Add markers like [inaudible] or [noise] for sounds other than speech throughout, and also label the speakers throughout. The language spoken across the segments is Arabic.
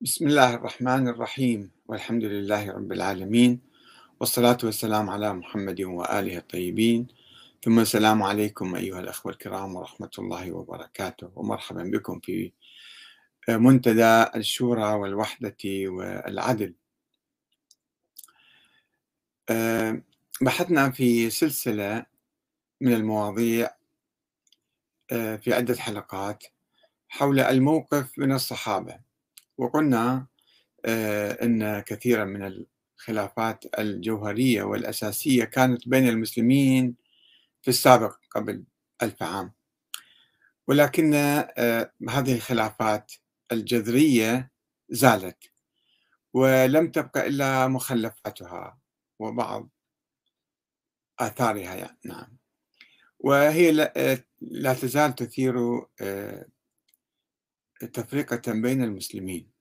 Speaker 1: بسم الله الرحمن الرحيم والحمد لله رب العالمين والصلاة والسلام على محمد وآله الطيبين. ثم السلام عليكم أيها الأخوة الكرام ورحمة الله وبركاته ومرحبا بكم في منتدى الشورى والوحدة والعدل. أه، بحثنا في سلسلة من المواضيع أه، في عدة حلقات حول الموقف من الصحابة. وقلنا آه، أن كثيرا من الخلافات الجوهرية والأساسية كانت بين المسلمين في السابق قبل ألف عام. ولكن آه، هذه الخلافات الجذرية زالت ولم تبقى إلا مخلفاتها وبعض آثارها يعني نعم. وهي لا تزال تثير آه، تفرقة بين المسلمين.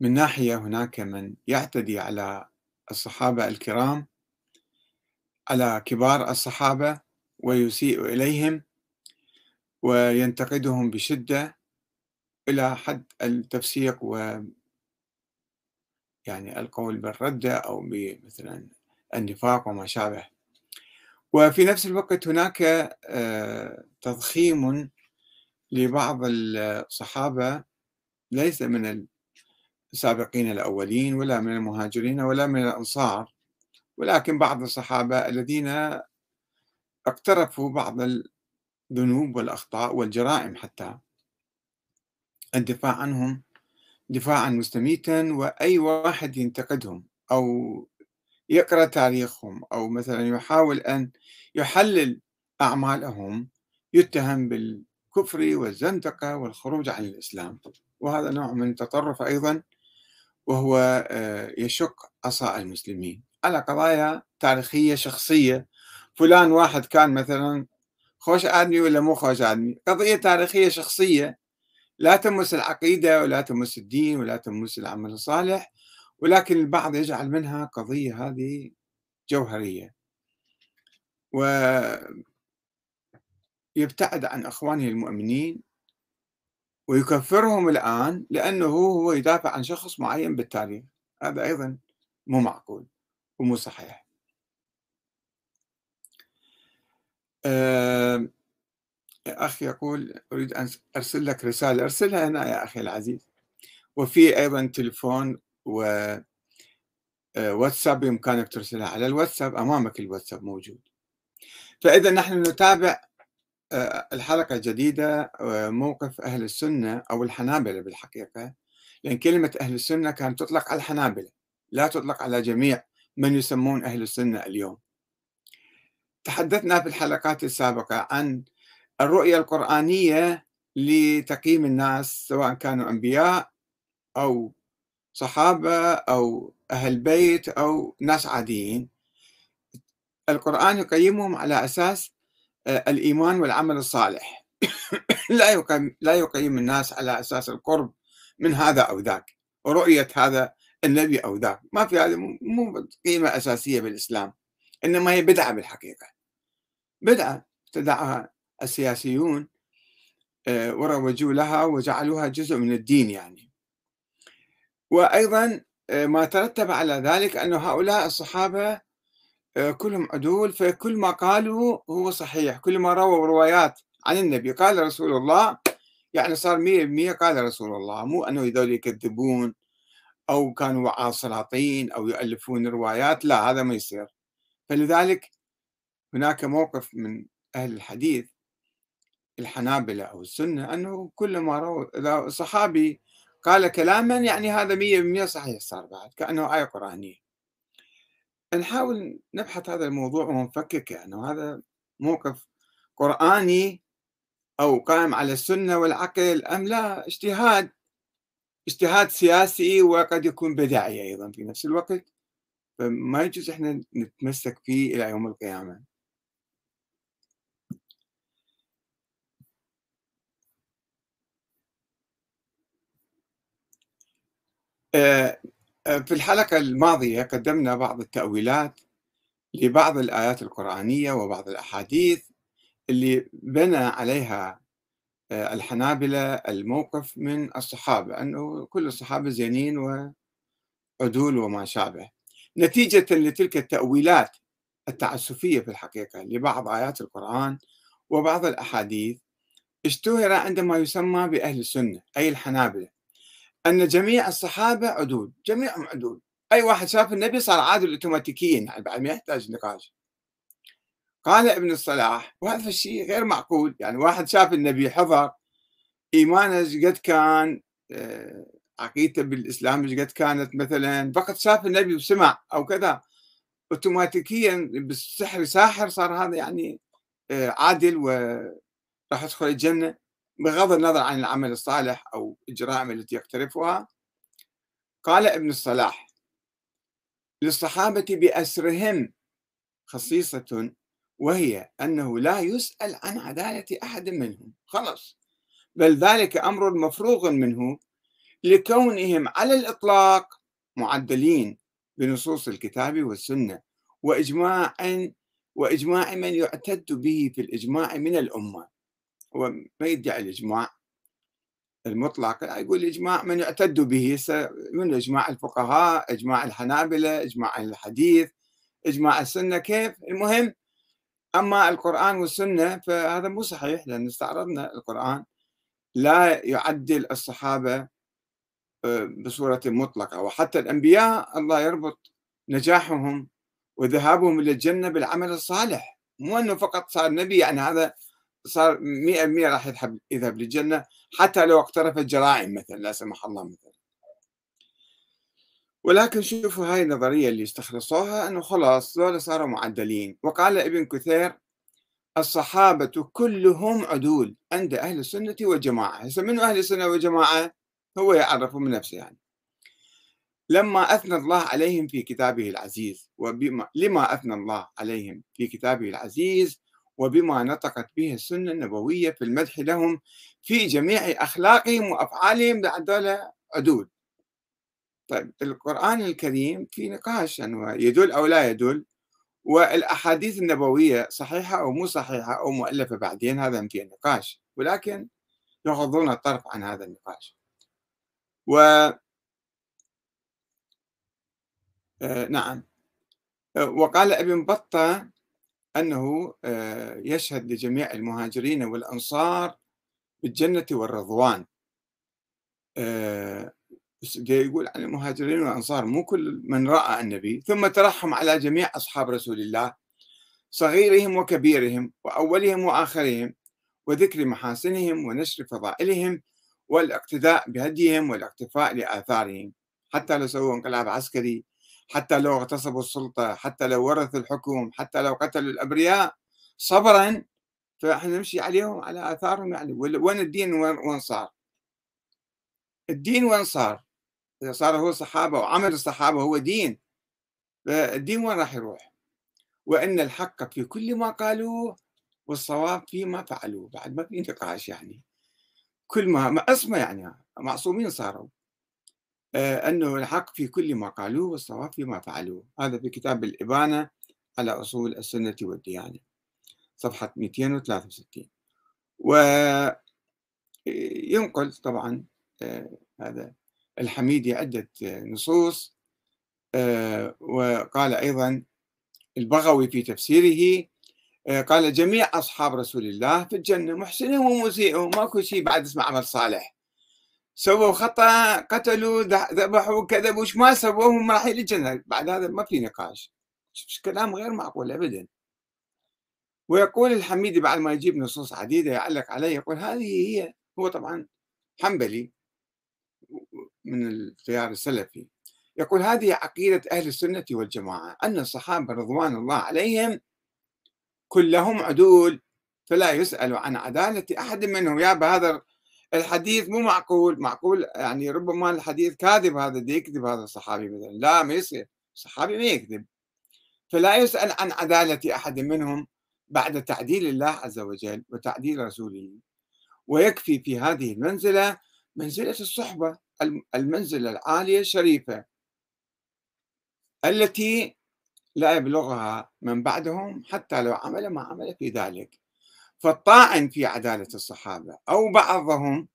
Speaker 1: من ناحية هناك من يعتدي على الصحابة الكرام على كبار الصحابة ويسيء إليهم وينتقدهم بشدة إلى حد التفسيق و يعني القول بالردة أو مثلا النفاق وما شابه. وفي نفس الوقت هناك آه، تضخيم لبعض الصحابة ليس من السابقين الأولين ولا من المهاجرين ولا من الأنصار. ولكن بعض الصحابة الذين اقترفوا بعض الذنوب والأخطاء والجرائم حتى. الدفاع عنهم دفاعا مستميتا وأي واحد ينتقدهم أو يقرأ تاريخهم أو مثلا يحاول أن يحلل أعمالهم يتهم بال الكفر والزندقة والخروج عن الإسلام. وهذا نوع من التطرف أيضا وهو آه، يشق عصا المسلمين. على قضايا تاريخية شخصية. فلان واحد كان مثلا خوش آدمي ولا مو خوش آدمي؟ قضية تاريخية شخصية. لا تمس العقيدة ولا تمس الدين ولا تمس العمل الصالح ولكن البعض يجعل منها قضية هذه جوهرية. و يبتعد عن أخوانه المؤمنين ويكفرهم الآن لأنه هو يدافع عن شخص معين بالتاريخ. هذا أيضا مو معقول ومو صحيح. أه أخي يقول أريد أن أرسل لك رسالة. أرسلها هنا يا أخي العزيز. وفي أيضا تليفون و آه، واتساب بإمكانك ترسلها. على الواتساب أمامك الواتساب موجود. فإذا نحن نتابع الحلقة الجديدة آه، موقف أهل السنة أو الحنابلة بالحقيقة لأن كلمة أهل السنة كانت تطلق على الحنابلة لا تطلق على جميع من يسمون أهل السنة اليوم. تحدثنا في الحلقات السابقة عن الرؤية القرآنية لتقييم الناس سواء كانوا أنبياء أو صحابة أو أهل بيت أو ناس عاديين. القرآن يقيمهم على أساس آه، الإيمان والعمل الصالح. [coughs] لا يقيم لا يقيم الناس على أساس القرب من هذا أو ذاك ورؤية هذا النبي أو ذاك. ما في هذا مو قيمة أساسية بالإسلام إنما هي بدعة بالحقيقة. بدعة ابتدعها السياسيون آه، وروجوا لها وجعلوها جزء من الدين يعني. وأيضا آه، ما ترتب على ذلك أن هؤلاء الصحابة آه، كلهم عدول فكل ما قالوا هو صحيح. كل ما رووا روايات عن النبي قال رسول الله يعني صار مية بمية قال رسول الله. مو أنه هذول يكذبون أو كانوا وعاء سلاطين أو يؤلفون روايات لا هذا ما يصير. فلذلك هناك موقف من أهل الحديث الحنابلة أو السنة أنه كل ما روى إذا صحابي قال كلاما يعني هذا مية بمية صحيح صار بعد كأنه آية قرآنية. نحاول نبحث هذا الموضوع ونفككه أنه هذا موقف قرآني أو قائم على السنة والعقل أم لا؟ اجتهاد اجتهاد سياسي وقد يكون بدعي أيضا في نفس الوقت. فما يجوز إحنا نتمسك فيه إلى يوم القيامة. آه، في الحلقة الماضية قدمنا بعض التأويلات لبعض الآيات القرآنية وبعض الأحاديث اللي بنى عليها آه، الحنابلة الموقف من الصحابة أنه كل الصحابة زينين وعدول وما شابه. نتيجة لتلك التأويلات التعسفية في الحقيقة لبعض آيات القرآن وبعض الأحاديث اشتهر عندما يسمى بأهل السنة أي الحنابلة. أن جميع الصحابة عدول جميعهم عدول. أي واحد شاف النبي صار عادل اوتوماتيكيا يعني بعد ما يحتاج نقاش. قال ابن الصلاح وهذا الشيء غير معقول يعني واحد شاف النبي حضر إيمانه قد كان آه، عقيدته بالإسلام إيش قد كانت مثلا فقط شاف النبي وسمع أو كذا. اوتوماتيكيا بالسحر ساحر صار هذا يعني آه، عادل وراح يدخل الجنة. بغض النظر عن العمل الصالح أو الجرائم التي يقترفها قال ابن الصلاح للصحابة بأسرهم خصيصة وهي أنه لا يسأل عن عدالة أحد منهم خلص بل ذلك أمر مفروغ منه لكونهم على الإطلاق معدلين بنصوص الكتاب والسنة وإجماع وإجماع من يعتد به في الإجماع من الأمة. هو ما يدعي الإجماع المطلق يقول إجماع من يعتد به من إجماع الفقهاء إجماع الحنابلة إجماع الحديث إجماع السنة كيف؟ المهم أما القرآن والسنة فهذا مو صحيح لأن استعرضنا القرآن لا يعدل الصحابة آه، بصورة مطلقة وحتى الأنبياء الله يربط نجاحهم وذهابهم إلى الجنة بالعمل الصالح مو أنه فقط صار نبي يعني هذا صار 100% راح يذهب يذهب للجنة حتى لو اقترف الجرائم مثلا لا سمح الله مثلا. ولكن شوفوا هاي النظرية اللي استخلصوها أنه خلاص ذولا صاروا معدلين. وقال ابن كثير الصحابة كلهم عدول عند أهل السنة والجماعة. هسه من أهل السنة والجماعة؟ هو يعرف من نفسه يعني. لما أثنى الله عليهم في كتابه العزيز وبما لما أثنى الله عليهم في كتابه العزيز وبما نطقت به السنة النبوية في المدح لهم في جميع أخلاقهم وأفعالهم هذول عدول طيب القرآن الكريم في نقاش يدل أو لا يدل والأحاديث النبوية صحيحة أو مو صحيحة أو مؤلفة بعدين هذا في نقاش ولكن يغضون الطرف عن هذا النقاش. و آه نعم. وقال ابن بطة أنه آه يشهد لجميع المهاجرين والأنصار بالجنة والرضوان. آه يقول عن المهاجرين والأنصار مو كل من رأى النبي ثم ترحم على جميع أصحاب رسول الله صغيرهم وكبيرهم وأولهم وآخرهم وذكر محاسنهم ونشر فضائلهم والاقتداء بهديهم والاقتفاء لآثارهم. حتى لو سووا انقلاب عسكري حتى لو اغتصبوا السلطة حتى لو ورثوا الحكم حتى لو قتلوا الأبرياء صبرا فإحنا نمشي عليهم على آثارهم يعني. وين الدين وين صار؟ الدين وين صار؟ إذا صار هو صحابة وعمل الصحابة هو دين. فالدين وين راح يروح؟ وإن الحق في كل ما قالوه والصواب فيما فعلوه. بعد ما في نقاش يعني. كل ما اسمه يعني معصومين صاروا. أنه الحق في كل ما قالوه والصواب فيما فعلوه. هذا في كتاب الإبانة على أصول السنة والديانة صفحة 263 وينقل طبعا آه، هذا الحميدي عدة نصوص آه، وقال أيضا البغوي في تفسيره آه، قال جميع أصحاب رسول الله في الجنة محسنهم ومسيئهم ماكو شيء بعد اسمه عمل صالح. سووا خطأ قتلوا ذبحوا كذبوا وش ما سووا هم رايحين للجنة بعد هذا ما في نقاش. كلام غير معقول أبدا. ويقول الحميدي بعد ما يجيب نصوص عديدة يعلق عليه يقول هذه هي هو طبعا حنبلي من التيار السلفي. يقول هذه عقيدة أهل السنة والجماعة أن الصحابة رضوان الله عليهم كلهم عدول فلا يسأل عن عدالة أحد منهم. يا هذا الحديث مو معقول معقول يعني ربما الحديث كاذب هذا دي يكذب هذا الصحابي مثلا. لا ما يصير. الصحابي ما يكذب. فلا يسأل عن عدالة أحد منهم بعد تعديل الله عز وجل وتعديل رسوله. ويكفي في هذه المنزلة منزلة الصحبة المنزلة العالية الشريفة التي لا يبلغها من بعدهم حتى لو عمل ما عمل في ذلك. فالطاعن في عدالة الصحابة أو بعضهم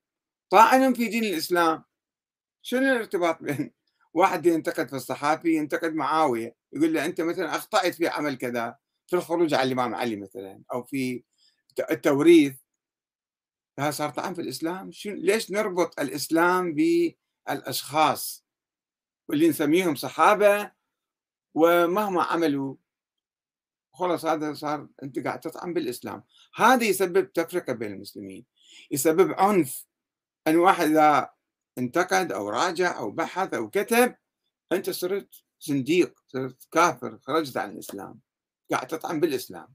Speaker 1: طاعن في دين الإسلام. شنو الارتباط بين [laughs] واحد ينتقد في الصحابي ينتقد معاوية يقول له أنت مثلا أخطأت في عمل كذا في الخروج على الإمام علي مثلا أو في التوريث. هذا صار طعن في الإسلام. ليش نربط الإسلام بالأشخاص؟ واللي نسميهم صحابة ومهما عملوا خلاص هذا صار أنت قاعد تطعن بالإسلام. هذا يسبب تفرقة بين المسلمين. يسبب عنف. أن واحد إذا انتقد أو راجع أو بحث أو كتب أنت صرت زنديق صرت كافر خرجت عن الإسلام. قاعد تطعن بالإسلام.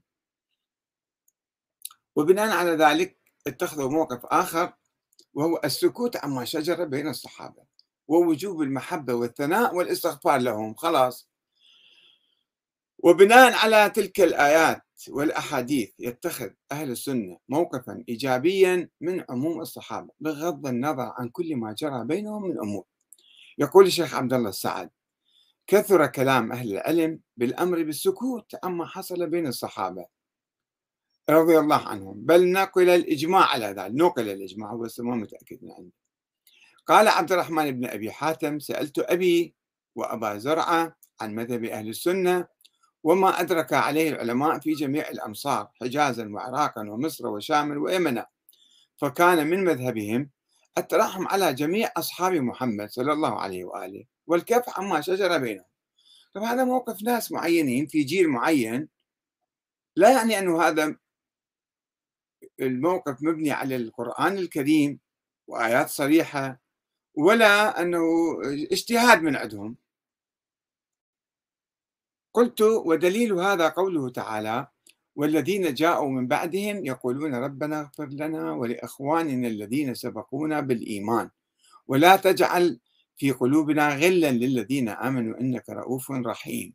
Speaker 1: وبناء على ذلك اتخذوا موقف آخر وهو السكوت عما شجر بين الصحابة ووجوب المحبة والثناء والإستغفار لهم. خلاص. وبناء على تلك الآيات والأحاديث يتخذ أهل السنة موقفا إيجابيا من عموم الصحابة بغض النظر عن كل ما جرى بينهم من أمور. يقول الشيخ عبد الله السعد كثر كلام أهل العلم بالأمر بالسكوت عما حصل بين الصحابة رضي الله عنهم. بل نقل الإجماع على ذلك نقل الإجماع هو ما متأكد من عنده. قال عبد الرحمن بن أبي حاتم سألت أبي وأبا زرعة عن مذهب أهل السنة وما أدرك عليه العلماء في جميع الأمصار حجازا وعراقا ومصر وشام ويمن فكان من مذهبهم الترحم على جميع أصحاب محمد صلى الله عليه وآله والكف عما شجر بينهم. طب هذا موقف ناس معينين في جيل معين لا يعني أنه هذا الموقف مبني على القرآن الكريم وآيات صريحة ولا أنه اجتهاد من عندهم. قلت ودليل هذا قوله تعالى والذين جاءوا من بعدهم يقولون ربنا اغفر لنا ولإخواننا الذين سبقونا بالإيمان ولا تجعل في قلوبنا غلا للذين آمنوا إنك رؤوف رحيم.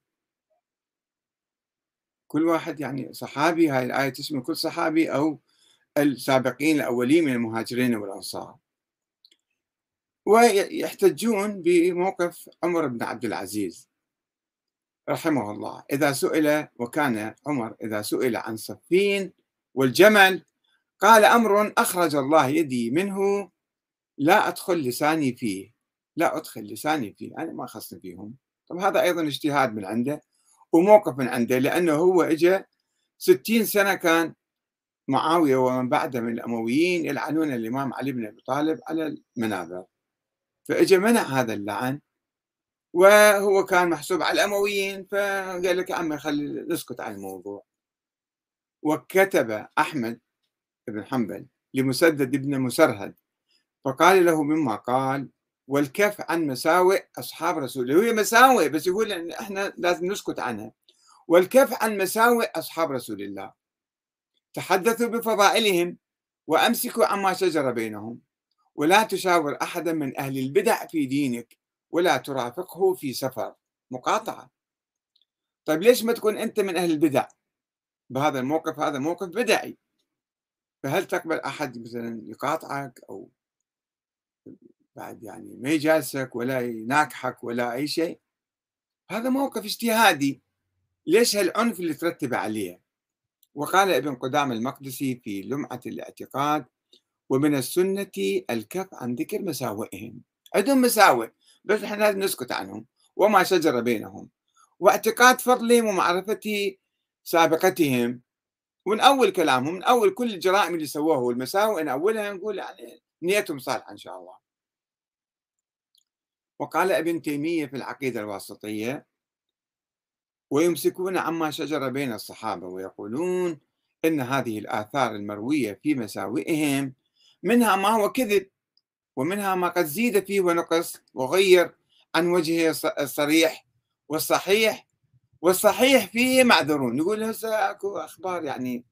Speaker 1: كل واحد يعني صحابي هاي الآية تشمل كل صحابي أو السابقين الأولين من المهاجرين والأنصار. ويحتجون بموقف عمر بن عبد العزيز. رحمه الله. إذا سئل وكان عمر إذا سئل عن صفين والجمل قال أمر أخرج الله يدي منه لا أدخل لساني فيه. لا أدخل لساني فيه أنا ما خصني فيهم. طب هذا أيضا اجتهاد من عنده وموقف من عنده لأنه هو إجا ستين سنة كان معاوية ومن بعده من الأمويين يلعنون الإمام علي بن أبي طالب على المنابر. فإجا منع هذا اللعن وهو كان محسوب على الأمويين فقال لك عمي خلي نسكت عن الموضوع. وكتب أحمد بن حنبل لمسدد بن مسرهد فقال له مما قال والكف عن مساوئ أصحاب رسول الله هي مساوئ بس يقول إن إحنا لازم نسكت عنها. والكف عن مساوئ أصحاب رسول الله تحدثوا بفضائلهم وأمسكوا عما شجر بينهم ولا تشاور أحدا من أهل البدع في دينك ولا ترافقه في سفر. مقاطعة. طيب ليش ما تكون أنت من أهل البدع؟ بهذا الموقف هذا موقف بدعي. فهل تقبل أحد مثلا يقاطعك أو بعد يعني ما يجالسك ولا يناكحك ولا أي شيء؟ هذا موقف اجتهادي. ليش هالعنف اللي ترتب عليه؟ وقال ابن قدام المقدسي في لمعة الاعتقاد ومن السنة الكف عن ذكر مساوئهم. عندهم مساوئ. بس إحنا لازم نسكت عنهم وما شجر بينهم. واعتقاد فضلهم ومعرفة سابقتهم. ونأول كلامهم نأول كل الجرائم اللي سووها والمساوئ نأولها نقول يعني نيتهم صالحة إن شاء الله. وقال ابن تيمية في العقيدة الواسطية ويمسكون عما شجر بين الصحابة ويقولون إن هذه الآثار المروية في مساوئهم منها ما هو كذب ومنها ما قد زيد فيه ونقص وغير عن وجهه الصريح والصحيح والصحيح فيه معذورون. يقول هسه أكو أخبار يعني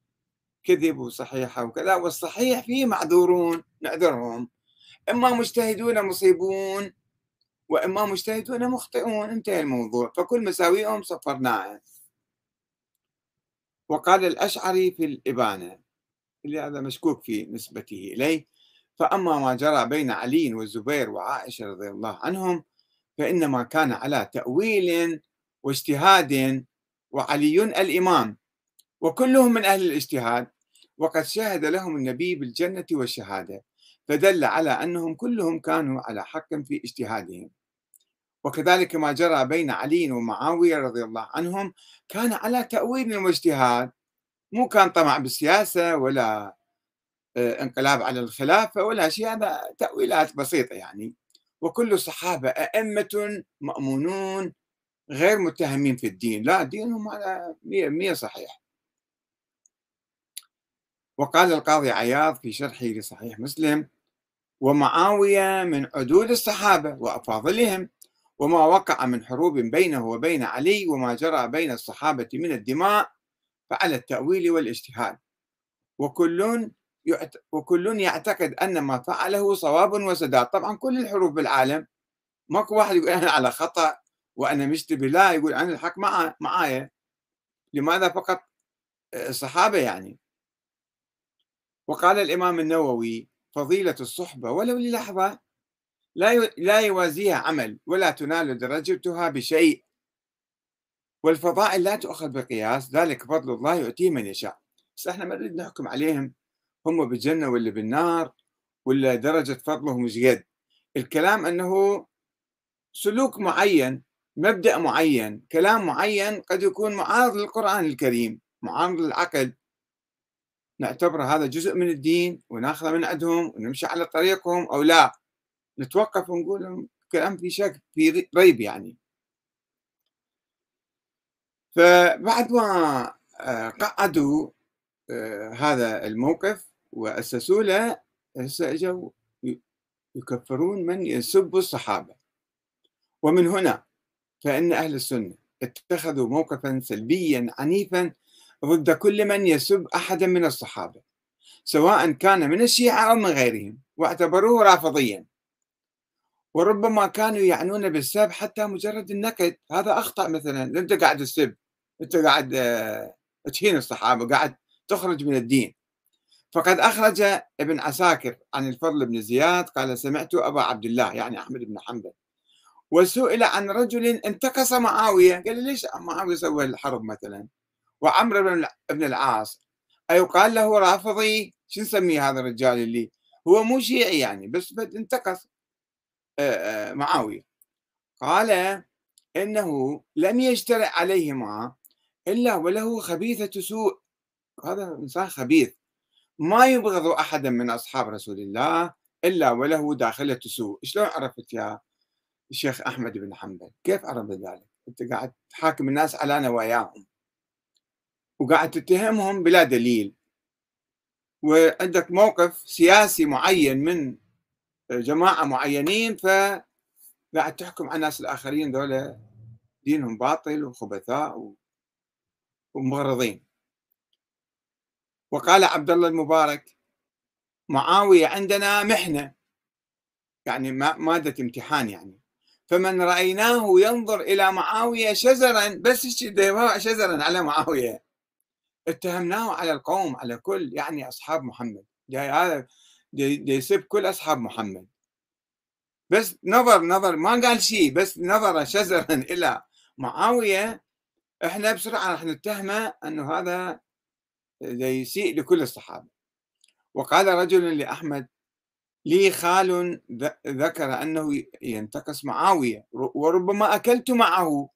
Speaker 1: كذب وصحيحة وكذا والصحيح فيه معذورون نعذرهم. إما مجتهدون مصيبون وإما مجتهدون مخطئون. انتهى الموضوع. فكل مساويهم صفرناها وقال الأشعري في الإبانة اللي هذا مشكوك في نسبته إليه فأما ما جرى بين علي والزبير وعائشة رضي الله عنهم فإنما كان على تأويل واجتهاد وعلي الإمام وكلهم من أهل الاجتهاد وقد شهد لهم النبي بالجنة والشهادة فدل على أنهم كلهم كانوا على حق في اجتهادهم. وكذلك ما جرى بين علي ومعاوية رضي الله عنهم كان على تأويل واجتهاد مو كان طمع بالسياسة ولا انقلاب على الخلافة ولا شيء هذا تأويلات بسيطة يعني. وكل الصحابة أئمة مأمونون غير متهمين في الدين. لا دينهم على مية, مية صحيح. وقال القاضي عياض في شرحه لصحيح مسلم ومعاوية من عدول الصحابة وأفاضلهم وما وقع من حروب بينه وبين علي وما جرى بين الصحابة من الدماء فعلى التأويل والإجتهاد. وكل وكل يعتقد أن ما فعله صواب وسداد. طبعا كل الحروب بالعالم ماكو واحد يقول أنا على خطأ وأنا مشتبه لا يقول أنا الحق معي معايا. لماذا فقط؟ الصحابة يعني. وقال الإمام النووي فضيلة الصحبة ولو للحظة لا لا يوازيها عمل ولا تنال درجتها بشيء. والفضائل لا تؤخذ بقياس ذلك فضل الله يؤتيه من يشاء. بس إحنا ما نريد نحكم عليهم. هم بالجنة ولا بالنار ولا درجة فضلهم مش قد؟ الكلام أنه سلوك معين مبدأ معين كلام معين قد يكون معارض للقرآن الكريم معارض للعقل. نعتبر هذا جزء من الدين وناخذه من عندهم ونمشي على طريقهم أو لا. نتوقف ونقول كلام في شك في ريب يعني. فبعد ما آه، قعدوا آه، هذا الموقف وأسسوا له هسه اجوا يكفرون من يسب الصحابة. ومن هنا فإن أهل السنة اتخذوا موقفا سلبيا عنيفا ضد كل من يسب أحدا من الصحابة سواء كان من الشيعة أو من غيرهم واعتبروه رافضيا. وربما كانوا يعنون بالسب حتى مجرد النكد. هذا أخطأ مثلا. أنت قاعد تسب أنت قاعد آه، تهين الصحابة قاعد تخرج من الدين. فقد أخرج ابن عساكر عن الفضل بن زياد قال سمعت أبا عبد الله يعني أحمد بن حنبل وسئل عن رجل انتقص معاوية قال ليش معاوية سوى الحرب مثلا؟ وعمرو بن العاص أيقال له رافضي شو نسميه هذا الرجال اللي هو مو شيعي يعني بس انتقص معاوية. قال إنه لم يجترئ عليهما إلا وله خبيثة سوء. هذا إنسان خبيث. ما يبغض أحدا من أصحاب رسول الله إلا وله داخلة سوء شلون عرفت يا الشيخ أحمد بن حنبل؟ كيف عرفت ذلك؟ أنت قاعد تحاكم الناس على نواياهم وقاعد تتهمهم بلا دليل. وعندك موقف سياسي معين من جماعة معينين فقاعد تحكم على الناس الآخرين ذولا دينهم باطل وخبثاء ومغرضين. وقال عبد الله المبارك معاوية عندنا محنة. يعني مادة امتحان يعني. فمن رأيناه ينظر إلى معاوية شزرا بس شزرا على معاوية. اتهمناه على القوم على كل يعني أصحاب محمد. هذا يسب كل أصحاب محمد. بس نظر نظر ما قال شيء بس نظر شزرا إلى معاوية. إحنا بسرعة راح نتهمه أنه هذا يسيء لكل الصحابة. وقال رجل لأحمد لي خال ذكر أنه ينتقص معاوية وربما أكلت معه.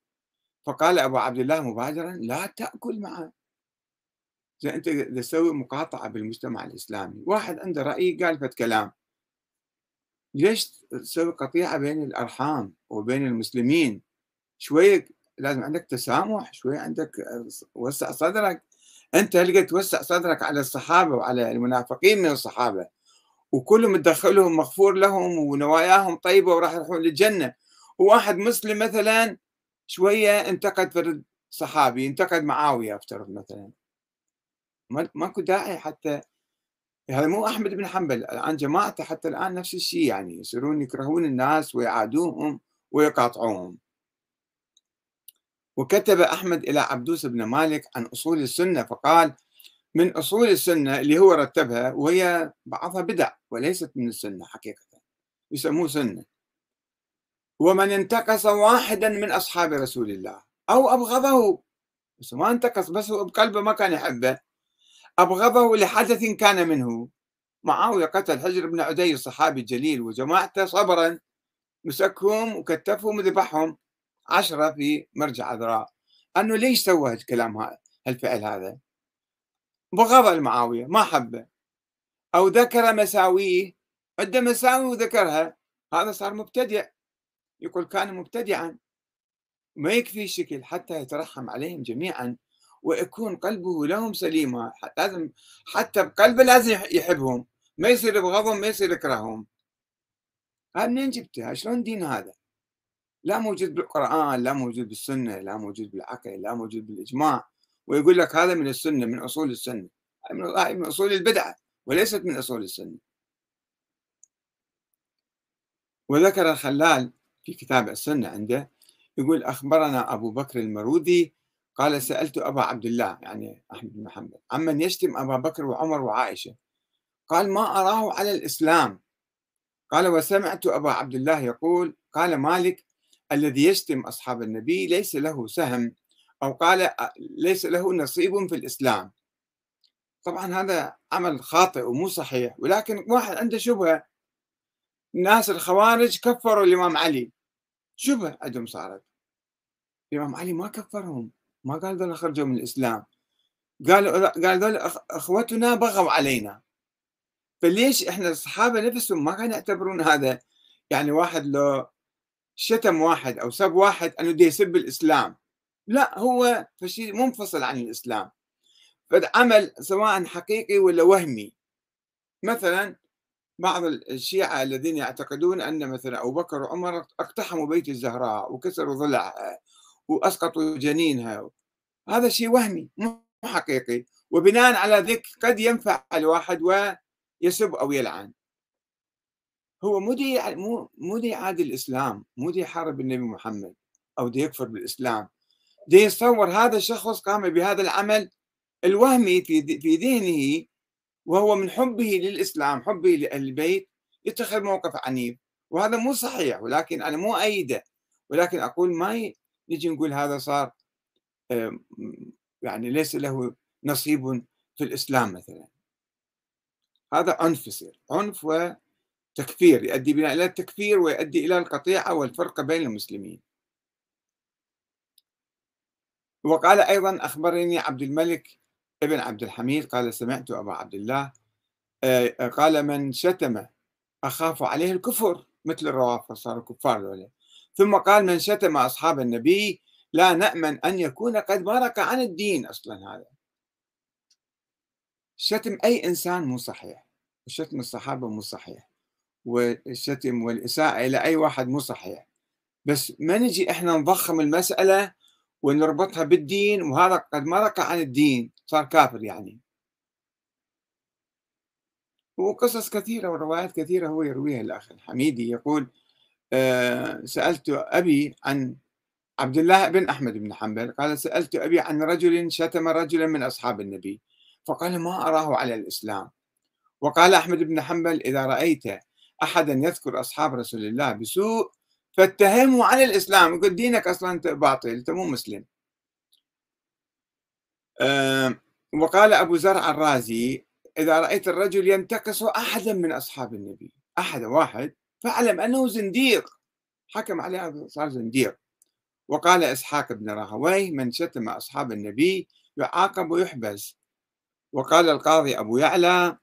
Speaker 1: فقال أبو عبد الله مبادرا لا تأكل معه. زي أنت تسوي مقاطعة بالمجتمع الإسلامي واحد عنده رأي قال فت كلام. ليش تسوي قطيعة بين الأرحام وبين المسلمين؟ شوية لازم عندك تسامح شوية عندك وسع صدرك. أنت هل توسع صدرك على الصحابة وعلى المنافقين من الصحابة وكلهم تدخلهم مغفور لهم ونواياهم طيبة وراح يروحون للجنة. وواحد مسلم مثلا شوية انتقد فرد صحابي انتقد معاوية افترض مثلا. ماكو داعي حتى هذا مو أحمد بن حنبل الآن جماعته حتى الآن نفس الشيء يعني يصيرون يكرهون الناس ويعادوهم ويقاطعوهم. وكتب أحمد إلى عبدوس بن مالك عن أصول السنة فقال من أصول السنة اللي هو رتبها وهي بعضها بدع وليست من السنة حقيقة يسموه سنة. ومن انتقص واحدا من أصحاب رسول الله أو أبغضه. بس ما انتقص بس هو بقلبه ما كان يحبه. أبغضه لحدث كان منه. معاوية قتل حجر بن عدي الصحابي الجليل وجماعته صبرا. مسكهم وكتفهم وذبحهم. عشرة في مرجع عذراء أنه ليش سوى الكلام هذا الفعل هذا؟ بغض المعاوية ما حبه. أو ذكر مساويه. عنده مساوي وذكرها. هذا صار مبتدع يقول كان مبتدعا. ما يكفي الشكل حتى يترحم عليهم جميعا. ويكون قلبه لهم سليما لازم حتى بقلبه لازم يحبهم. ما يصير يبغضهم ما يصير يكرههم. هذا منين جبتها شلون دين هذا؟ لا موجود بالقرآن لا موجود بالسنة لا موجود بالعقل لا موجود بالإجماع. ويقول لك هذا من السنة من أصول السنة. من أصول البدعة وليست من أصول السنة. وذكر الخلال في كتاب السنة عنده يقول أخبرنا أبو بكر المرودي قال سألت أبا عبد الله يعني أحمد بن محمد عمن يشتم أبا بكر وعمر وعائشة. قال ما أراه على الإسلام. قال وسمعت أبا عبد الله يقول قال مالك الذي يشتم أصحاب النبي ليس له سهم أو قال ليس له نصيب في الإسلام. طبعا هذا عمل خاطئ ومو صحيح ولكن واحد عنده شبهة. ناس الخوارج كفروا الإمام علي. شبهة عندهم صارت. الإمام علي ما كفرهم ما قال ذول خرجوا من الإسلام. قال قال ذول أخوتنا بغوا علينا. فليش إحنا الصحابة نفسهم ما كانوا يعتبرون هذا؟ يعني واحد لو شتم واحد أو سب واحد أنه دي يسب الإسلام. لا هو شيء منفصل عن الإسلام. فعمل سواء حقيقي ولا وهمي. مثلا بعض الشيعة الذين يعتقدون أن مثلا أبو بكر وعمر اقتحموا بيت الزهراء وكسروا ضلعها وأسقطوا جنينها هذا شيء وهمي مو حقيقي. وبناء على ذلك قد ينفع الواحد ويسب أو يلعن. هو مو دي مو مو دي يعادي الإسلام مو دي يحارب النبي محمد أو دي يكفر بالإسلام. دي يتصور هذا الشخص قام بهذا العمل الوهمي في في ذهنه وهو من حبه للإسلام حبه لأهل البيت يتخذ موقف عنيف. وهذا مو صحيح ولكن أنا مو أيده. ولكن أقول ما نجي نقول هذا صار يعني ليس له نصيب في الإسلام مثلا. هذا عنف يصير عنف وتكفير يؤدي بنا إلى التكفير ويؤدي إلى القطيعة والفرقة بين المسلمين. وقال أيضا أخبرني عبد الملك ابن عبد الحميد قال سمعت أبا عبد الله آه، قال من شتم أخاف عليه الكفر مثل الروافض صاروا كفار ذولا ثم قال من شتم أصحاب النبي لا نأمن أن يكون قد مرق عن الدين أصلا هذا شتم أي إنسان مو صحيح وشتم الصحابة مو صحيح. والشتم والإساءة إلى أي واحد مو صحيح. بس ما نجي إحنا نضخم المسألة ونربطها بالدين وهذا قد مرق عن الدين صار كافر يعني. وقصص كثيرة وروايات كثيرة هو يرويها الأخ الحميدي يقول آه، سألت أبي عن عبد الله بن أحمد بن حنبل قال سألت أبي عن رجل شتم رجلا من أصحاب النبي فقال ما أراه على الإسلام؟ وقال أحمد بن حنبل إذا رأيت أحدا يذكر أصحاب رسول الله بسوء فاتهموا على الإسلام. يقول دينك أصلا باطل أنت مو مسلم. وقال أبو زرع الرازي إذا رأيت الرجل ينتقص أحدا من أصحاب النبي أحد واحد فاعلم أنه زنديق. حكم عليه صار زنديق. وقال إسحاق بن راهويه من شتم أصحاب النبي يعاقب ويحبس. وقال القاضي أبو يعلى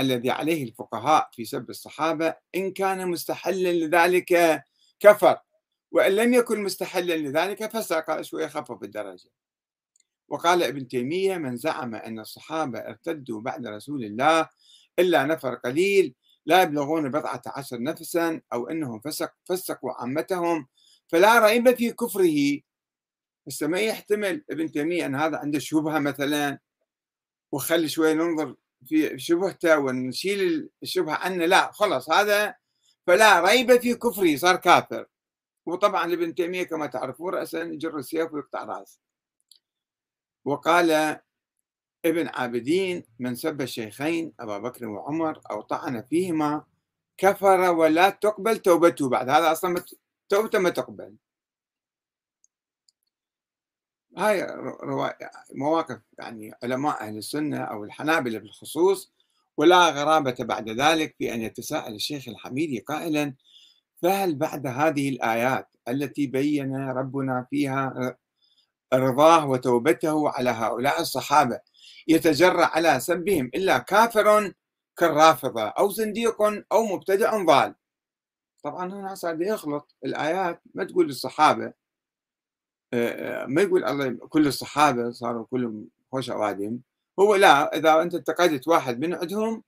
Speaker 1: الذي عليه الفقهاء في سب الصحابة إن كان مستحلا لذلك كفر وإن لم يكن مستحلا لذلك فسق شوية خفف الدرجة. وقال ابن تيمية من زعم أن الصحابة ارتدوا بعد رسول الله إلا نفر قليل لا يبلغون بضعة عشر نفسا أو أنهم فسق فسقوا عامتهم فلا ريب في كفره. بس ما يحتمل ابن تيمية أن هذا عنده شبهة مثلا؟ وخلي شوي ننظر في شبهته ونشيل الشبهة عنه لا خلص هذا فلا ريب في كفره صار كافر. وطبعا ابن تيمية كما تعرفون رأسا يجر السيف ويقطع رأسه وقال ابن عابدين من سب الشيخين أبا بكر وعمر أو طعن فيهما كفر ولا تقبل توبته. بعد هذا أصلا توبته ما تقبل. هاي مواقف يعني علماء أهل السنة أو الحنابلة بالخصوص ولا غرابة بعد ذلك في أن يتساءل الشيخ الحميدي قائلا فهل بعد هذه الآيات التي بين ربنا فيها رضاه وتوبته على هؤلاء الصحابة يتجرأ على سبهم إلا كافر كالرافضة أو زنديق أو مبتدع ضال؟ طبعا هنا صار يخلط الآيات ما تقول الصحابة ما يقول الله كل الصحابة صاروا كلهم خوش أوادم. هو لا إذا أنت انتقدت واحد من عندهم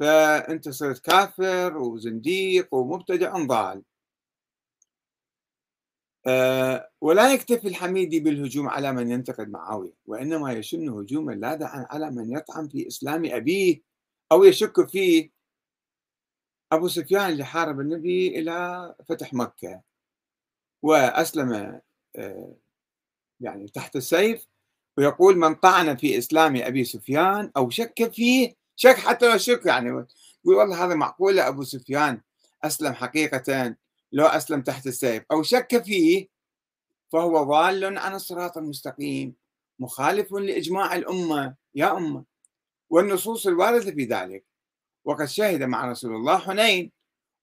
Speaker 1: فأنت صرت كافر وزنديق ومبتدع ضال. آه، ولا يكتفي الحميدي بالهجوم على من ينتقد معاوية وإنما يشن هجوما لاذعا على من يطعن في إسلام أبيه أو يشك فيه. أبو سفيان اللي حارب النبي إلى فتح مكة وأسلم آه، يعني تحت السيف ويقول من طعن في إسلام أبي سفيان أو شك فيه شك حتى لو شك يعني يقول والله هذا معقولة أبو سفيان؟ أسلم حقيقة لو أسلم تحت السيف أو شك فيه فهو ضال عن الصراط المستقيم مخالف لإجماع الأمة يا أمة. والنصوص الواردة في ذلك. وقد شهد مع رسول الله حنين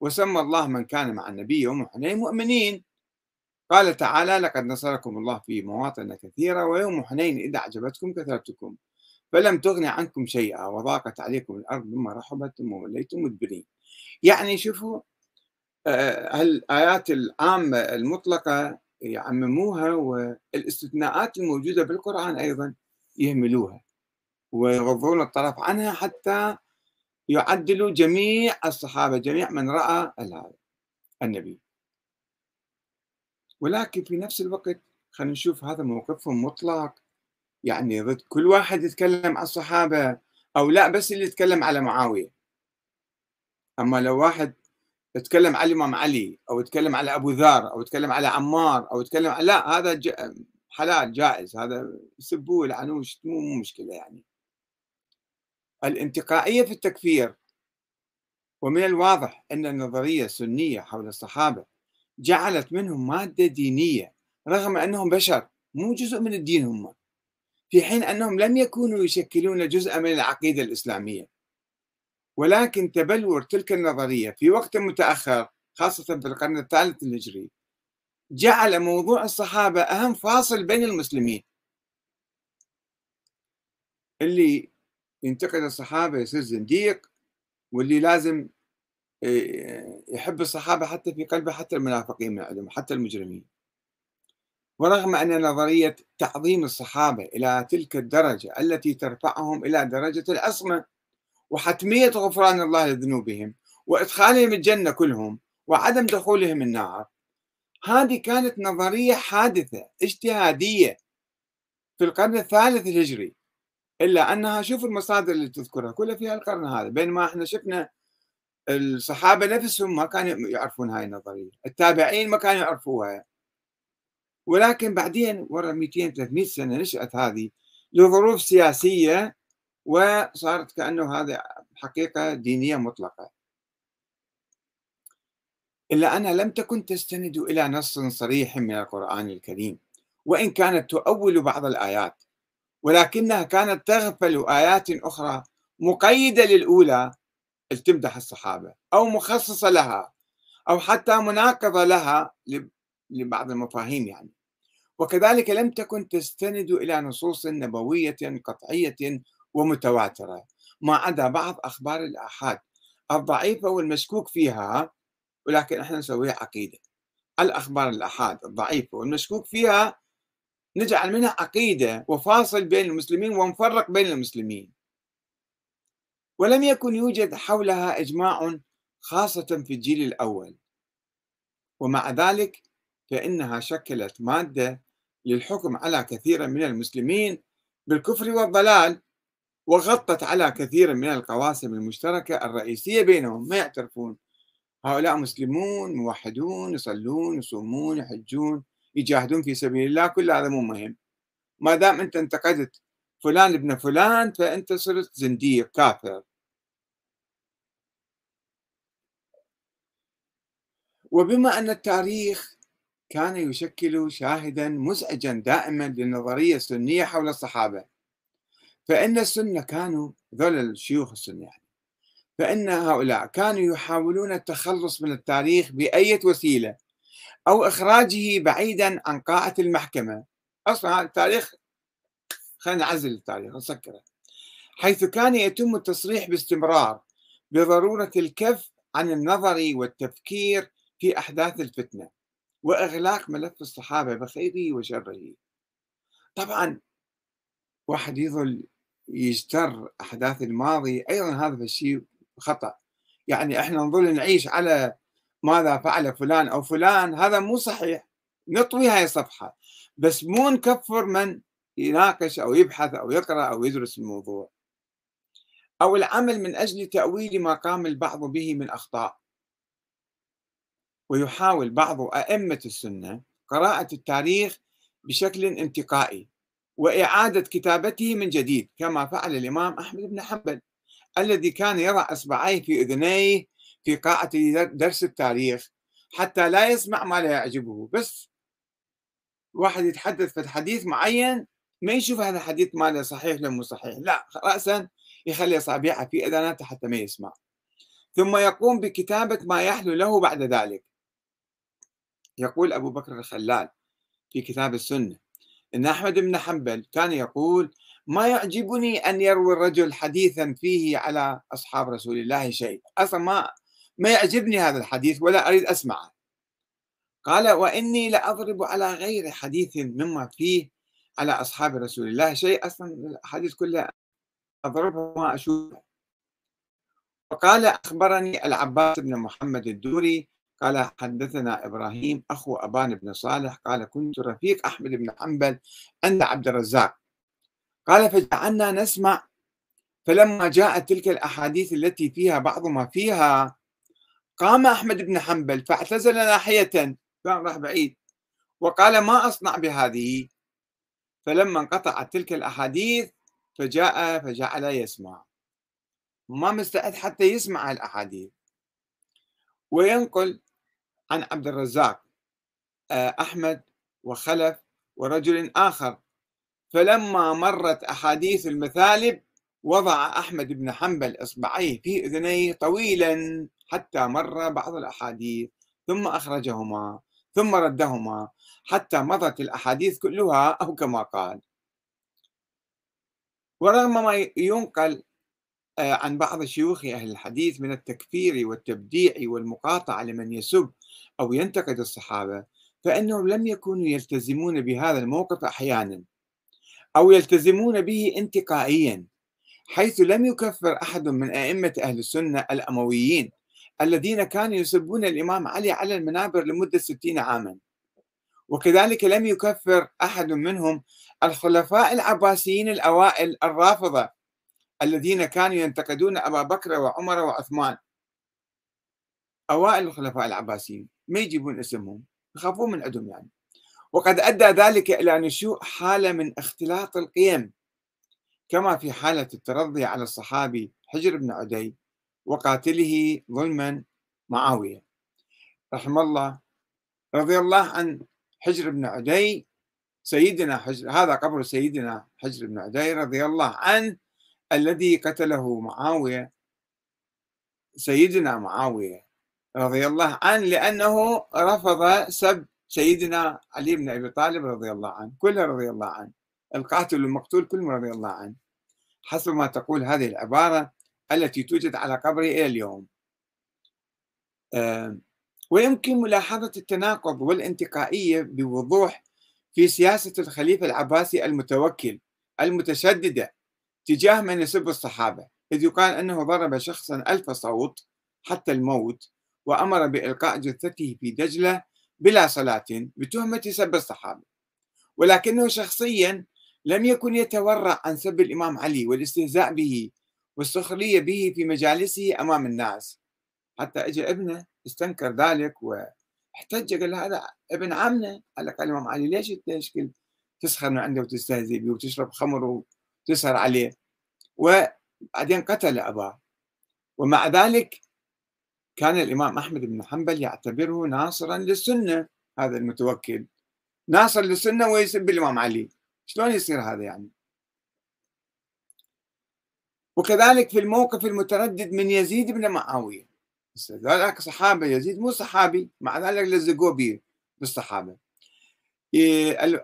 Speaker 1: وسمى الله من كان مع النبي يوم حنين مؤمنين. قال تعالى لقد نصركم الله في مواطن كثيرة ويوم حنين إذا أعجبتكم كثرتكم فلم تغن عنكم شيئا وضاقت عليكم الأرض بما رحبت ثم وليتم مدبرين. يعني شوفوا آه، الآيات العامة المطلقة يعمموها والاستثناءات الموجودة بالقرآن أيضا يهملوها ويغضون الطرف عنها حتى يعدلوا جميع الصحابة جميع من رأى النبي. ولكن في نفس الوقت خلينا نشوف هذا موقفهم مطلق. يعني ضد كل واحد يتكلم عن الصحابة أو لا بس اللي يتكلم على معاوية. أما لو واحد يتكلم على الإمام علي أو يتكلم على أبو ذر أو يتكلم على عمار أو يتكلم على لا هذا حلال جائز. هذا يسبوه يلعنوه مو مو مشكلة يعني. الانتقائية في التكفير. ومن الواضح أن النظرية السنية حول الصحابة. جعلت منهم مادة دينية رغم أنهم بشر مو جزء من الدين هم. في حين أنهم لم يكونوا يشكلون جزءا من العقيدة الإسلامية. ولكن تبلور تلك النظرية في وقت متأخر خاصة في القرن الثالث الهجري جعل موضوع الصحابة أهم فاصل بين المسلمين. اللي ينتقد الصحابة يصير زنديق واللي لازم يحب الصحابة حتى في قلبه حتى المنافقين من عندهم حتى المجرمين. ورغم أن نظرية تعظيم الصحابة إلى تلك الدرجة التي ترفعهم إلى درجة العصمة وحتمية غفران الله لذنوبهم وإدخالهم الجنة كلهم وعدم دخولهم النار هذه كانت نظرية حادثة اجتهادية في القرن الثالث الهجري. إلا أنها شوف المصادر اللي تذكرها كلها في القرن هذا بينما إحنا شفنا الصحابة نفسهم ما كانوا يعرفون هاي النظرية التابعين ما كانوا يعرفوها. ولكن بعدين ورا 200 300 سنة نشأت هذه لظروف سياسية وصارت كأنه هذا حقيقة دينية مطلقة. إلا أنها لم تكن تستند إلى نص صريح من القرآن الكريم وإن كانت تؤول بعض الآيات ولكنها كانت تغفل آيات أخرى مقيدة للأولى تمدح الصحابة أو مخصصة لها أو حتى مناقضة لها لبعض المفاهيم يعني. وكذلك لم تكن تستند إلى نصوص نبوية قطعية ومتواترة. ما عدا بعض أخبار الآحاد. الضعيفة والمشكوك فيها ولكن إحنا نسويها عقيدة. الأخبار الآحاد الضعيفة والمشكوك فيها نجعل منها عقيدة وفاصل بين المسلمين ونفرق بين المسلمين. ولم يكن يوجد حولها إجماع خاصة في الجيل الأول. ومع ذلك فإنها شكلت مادة للحكم على كثير من المسلمين بالكفر والضلال وغطت على كثير من القواسم المشتركة الرئيسية بينهم. ما يعترفون. هؤلاء مسلمون موحدون يصلون يصومون يحجون يجاهدون في سبيل الله. كل هذا مو مهم. ما دام أنت انتقدت فلان ابن فلان فأنت صرت زنديق كافر. وبما أن التاريخ كان يشكل شاهدا مزعجا دائما للنظرية السنية حول الصحابة فإن السنة كانوا ذول الشيوخ السنة يعني فإن هؤلاء كانوا يحاولون التخلص من التاريخ بأية وسيلة أو إخراجه بعيدا عن قاعة المحكمة. أصلا التاريخ خلينا نعزل التاريخ نسكره. حيث كان يتم التصريح باستمرار بضرورة الكف عن النظر والتفكير في أحداث الفتنة وإغلاق ملف الصحابة بخيره وشره. طبعا واحد يظل يجتر أحداث الماضي أيضا هذا الشيء خطأ. يعني إحنا نظل نعيش على ماذا فعل فلان أو فلان هذا مو صحيح. نطوي هاي الصفحة. بس مو نكفر من يناقش أو يبحث أو يقرأ أو يدرس الموضوع. أو العمل من أجل تأويل ما قام البعض به من أخطاء. ويحاول بعض أئمة السنة قراءة التاريخ بشكل انتقائي وإعادة كتابته من جديد كما فعل الإمام أحمد بن حنبل الذي كان يضع إصبعيه في أذنيه في قاعة درس التاريخ حتى لا يسمع ما لا يعجبه. بس واحد يتحدث في حديث معين ما يشوف هذا الحديث ماله صحيح ولا مو صحيح. لا رأسا يخلي أصابعه في أذاناته حتى ما يسمع. ثم يقوم بكتابة ما يحلو له بعد ذلك. يقول أبو بكر الخلال في كتاب السنة إن أحمد بن حنبل كان يقول ما يعجبني أن يروي الرجل حديثا فيه على أصحاب رسول الله شيء. أصلا ما ما يعجبني هذا الحديث ولا أريد أسمعه. قال وإني لأضرب على غير حديث مما فيه على أصحاب رسول الله شيء. أصلا الحديث كلها أضربه ما أشوفه. وقال أخبرني العباس بن محمد الدوري قال حدثنا إبراهيم أخو أبان بن صالح قال كنت رفيق أحمد بن حنبل عند عبد الرزاق. قال فجعلنا نسمع فلما جاءت تلك الأحاديث التي فيها بعض ما فيها قام أحمد بن حنبل فاعتزل ناحية كان راح بعيد وقال ما أصنع بهذه. فلما انقطعت تلك الأحاديث فجاء فجعل يسمع. ما مستعد حتى يسمع الأحاديث. وينقل عن عبد الرزاق آه، أحمد وخلف ورجل آخر. فلما مرت أحاديث المثالب وضع أحمد بن حنبل إصبعيه في أذنيه طويلا حتى مر بعض الأحاديث ثم أخرجهما ثم ردهما حتى مضت الأحاديث كلها أو كما قال. ورغم ما ينقل آه، عن بعض شيوخ أهل الحديث من التكفير والتبديع والمقاطعة لمن يسب أو ينتقد الصحابة فإنهم لم يكونوا يلتزمون بهذا الموقف أحيانا أو يلتزمون به انتقائيا حيث لم يكفر أحد من أئمة أهل السنة الأمويين الذين كانوا يسبون الإمام علي على المنابر لمدة ستين عاما. وكذلك لم يكفر أحد منهم الخلفاء العباسيين الأوائل الرافضة الذين كانوا ينتقدون أبا بكر وعمر وعثمان. أوائل الخلفاء العباسيين. ما يجيبون اسمهم يخافون من عندهم يعني. وقد أدى ذلك إلى نشوء حالة من اختلاط القيم. كما في حالة الترضي على الصحابي حجر بن عدي وقاتله ظلما معاوية. رحم الله. رضي الله عن حجر بن عدي سيدنا حجر هذا قبر سيدنا حجر بن عدي رضي الله عنه الذي قتله معاوية سيدنا معاوية. رضي الله عنه لأنه رفض سب سيدنا علي بن أبي طالب رضي الله عنه كله رضي الله عنه. القاتل والمقتول كلهم رضي الله عنه. حسب ما تقول هذه العبارة التي توجد على قبره إلى اليوم. ويمكن ملاحظة التناقض والانتقائية بوضوح في سياسة الخليفة العباسي المتوكل المتشددة تجاه من يسب الصحابة إذ يقال أنه ضرب شخصا ألف صوت حتى الموت وأمر بإلقاء جثته في دجلة بلا صلاة بتهمة سب الصحابة. ولكنه شخصيا لم يكن يتورع عن سب الإمام علي والاستهزاء به والسخرية به في مجالسه أمام الناس. حتى اجى ابنه استنكر ذلك واحتج قال هذا ابن عمنا. قال لك الإمام علي ليش تشكل تسخر من عنده وتستهزئ به وتشرب خمر وتسهر عليه. وبعدين قتل أباه. ومع ذلك كان الإمام أحمد بن حنبل يعتبره ناصرا للسنة هذا المتوكل. ناصر للسنة ويسب الإمام علي. شلون يصير هذا يعني؟ وكذلك في الموقف المتردد من يزيد بن معاوية. ذلك صحابة يزيد مو صحابي مع ذلك لزقوا به بالصحابة.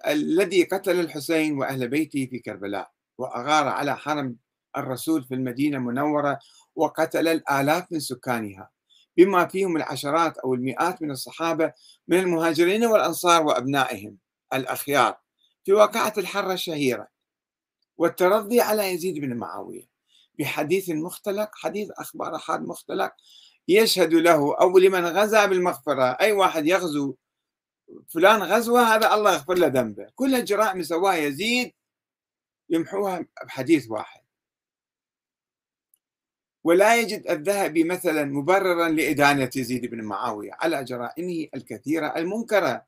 Speaker 1: الذي قتل الحسين وأهل بيته في كربلاء وأغار على حرم الرسول في المدينة المنورة وقتل الآلاف من سكانها. بما فيهم العشرات أو المئات من الصحابة من المهاجرين والأنصار وأبنائهم الأخيار في واقعة الحرة الشهيرة والترضي على يزيد بن معاوية بحديث مختلق حديث أخبار أحد مختلق يشهد له أو لمن غزا بالمغفرة أي واحد يغزو فلان غزوة هذا الله يغفر له ذنبه. كل الجرائم سواها يزيد يمحوها بحديث واحد. ولا يجد الذهبي مثلا مبررا لإدانة يزيد بن معاوية على جرائمه الكثيرة المنكرة.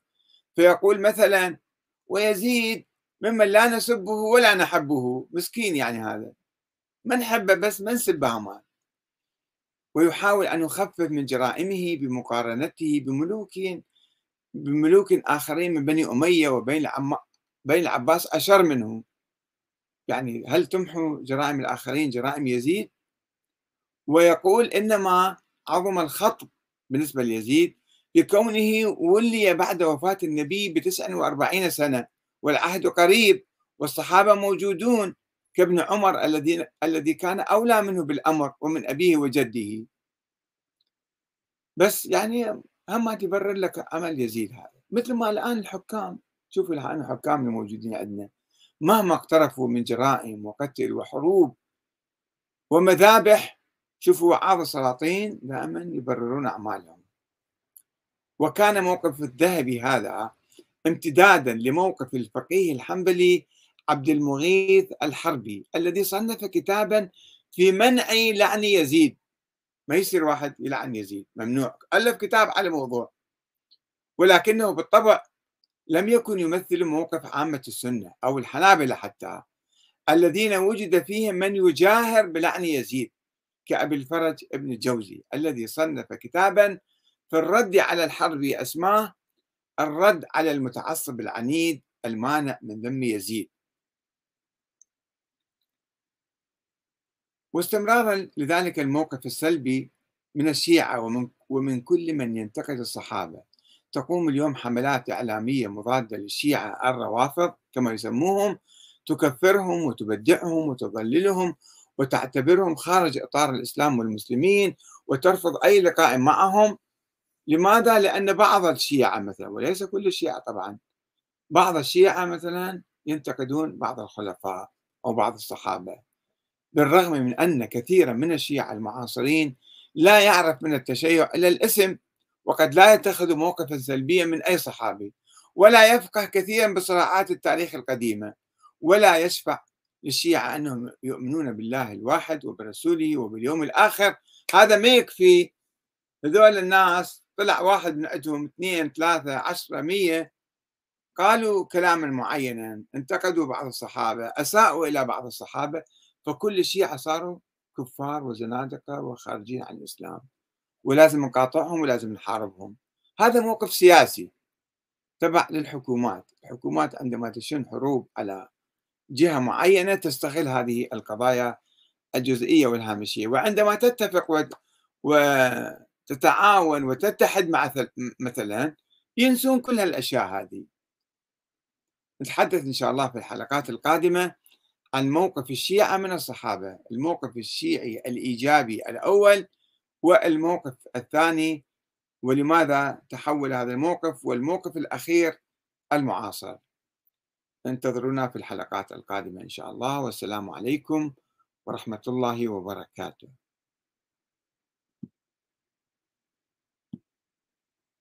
Speaker 1: فيقول مثلا ويزيد ممن لا نسبه ولا نحبه. مسكين يعني هذا. ما نحبه بس ما نسبه ما ويحاول أن يخفف من جرائمه بمقارنته بملوك بملوك آخرين من بني أمية وبين العم... بين العباس أشر منه يعني هل تمحو جرائم الآخرين جرائم يزيد؟ ويقول إنما عظم الخطب بالنسبة ليزيد لكونه ولي بعد وفاة النبي بتسع وأربعين سنة والعهد قريب والصحابة موجودون كابن عمر الذي الذي كان أولى منه بالأمر ومن أبيه وجده. بس يعني هم ما تبرر لك عمل يزيد هذا. مثل ما الآن الحكام شوفوا الآن الحكام الموجودين عندنا مهما اقترفوا من جرائم وقتل وحروب ومذابح شوفوا وعاظ السلاطين دائما يبررون أعمالهم. وكان موقف الذهبي هذا امتدادا لموقف الفقيه الحنبلي عبد المغيث الحربي الذي صنف كتابا في منع لعن يزيد. ما يصير واحد يلعن يزيد ممنوع. ألف كتاب على موضوع. ولكنه بالطبع لم يكن يمثل موقف عامة السنة أو الحنابلة حتى الذين وجد فيهم من يجاهر بلعن يزيد. كأبي الفرج ابن الجوزي الذي صنف كتابا في الرد على الحرب أسماه الرد على المتعصب العنيد المانع من ذم يزيد. واستمرارا لذلك الموقف السلبي من الشيعة ومن, ومن كل من ينتقد الصحابة. تقوم اليوم حملات إعلامية مضادة للشيعة الروافض كما يسموهم تكفرهم وتبدعهم وتضللهم وتعتبرهم خارج إطار الإسلام والمسلمين وترفض أي لقاء معهم لماذا؟ لأن بعض الشيعة مثلا وليس كل الشيعة طبعا بعض الشيعة مثلا ينتقدون بعض الخلفاء أو بعض الصحابة بالرغم من أن كثيرا من الشيعة المعاصرين لا يعرف من التشيع إلا الاسم وقد لا يتخذ موقفا سلبيا من أي صحابي ولا يفقه كثيرا بصراعات التاريخ القديمة ولا يشفع للشيعة أنهم يؤمنون بالله الواحد وبرسوله وباليوم الآخر. هذا ما يكفي. هذول الناس طلع واحد من عندهم اثنين ثلاثة عشرة مية. قالوا كلاما معينا انتقدوا بعض الصحابة أساءوا إلى بعض الصحابة فكل الشيعة صاروا كفار وزنادقة وخارجين عن الإسلام. ولازم نقاطعهم ولازم نحاربهم. هذا موقف سياسي تبع للحكومات. الحكومات عندما تشن حروب على جهة معينة تستغل هذه القضايا الجزئية والهامشية. وعندما تتفق وتتعاون وتتحد مع مثلا ينسون كل هالأشياء هذه. نتحدث إن شاء الله في الحلقات القادمة عن موقف الشيعة من الصحابة الموقف الشيعي الإيجابي الأول والموقف الثاني ولماذا تحول هذا الموقف والموقف الأخير المعاصر. انتظرونا في الحلقات القادمة إن شاء الله. والسلام عليكم ورحمة الله وبركاته.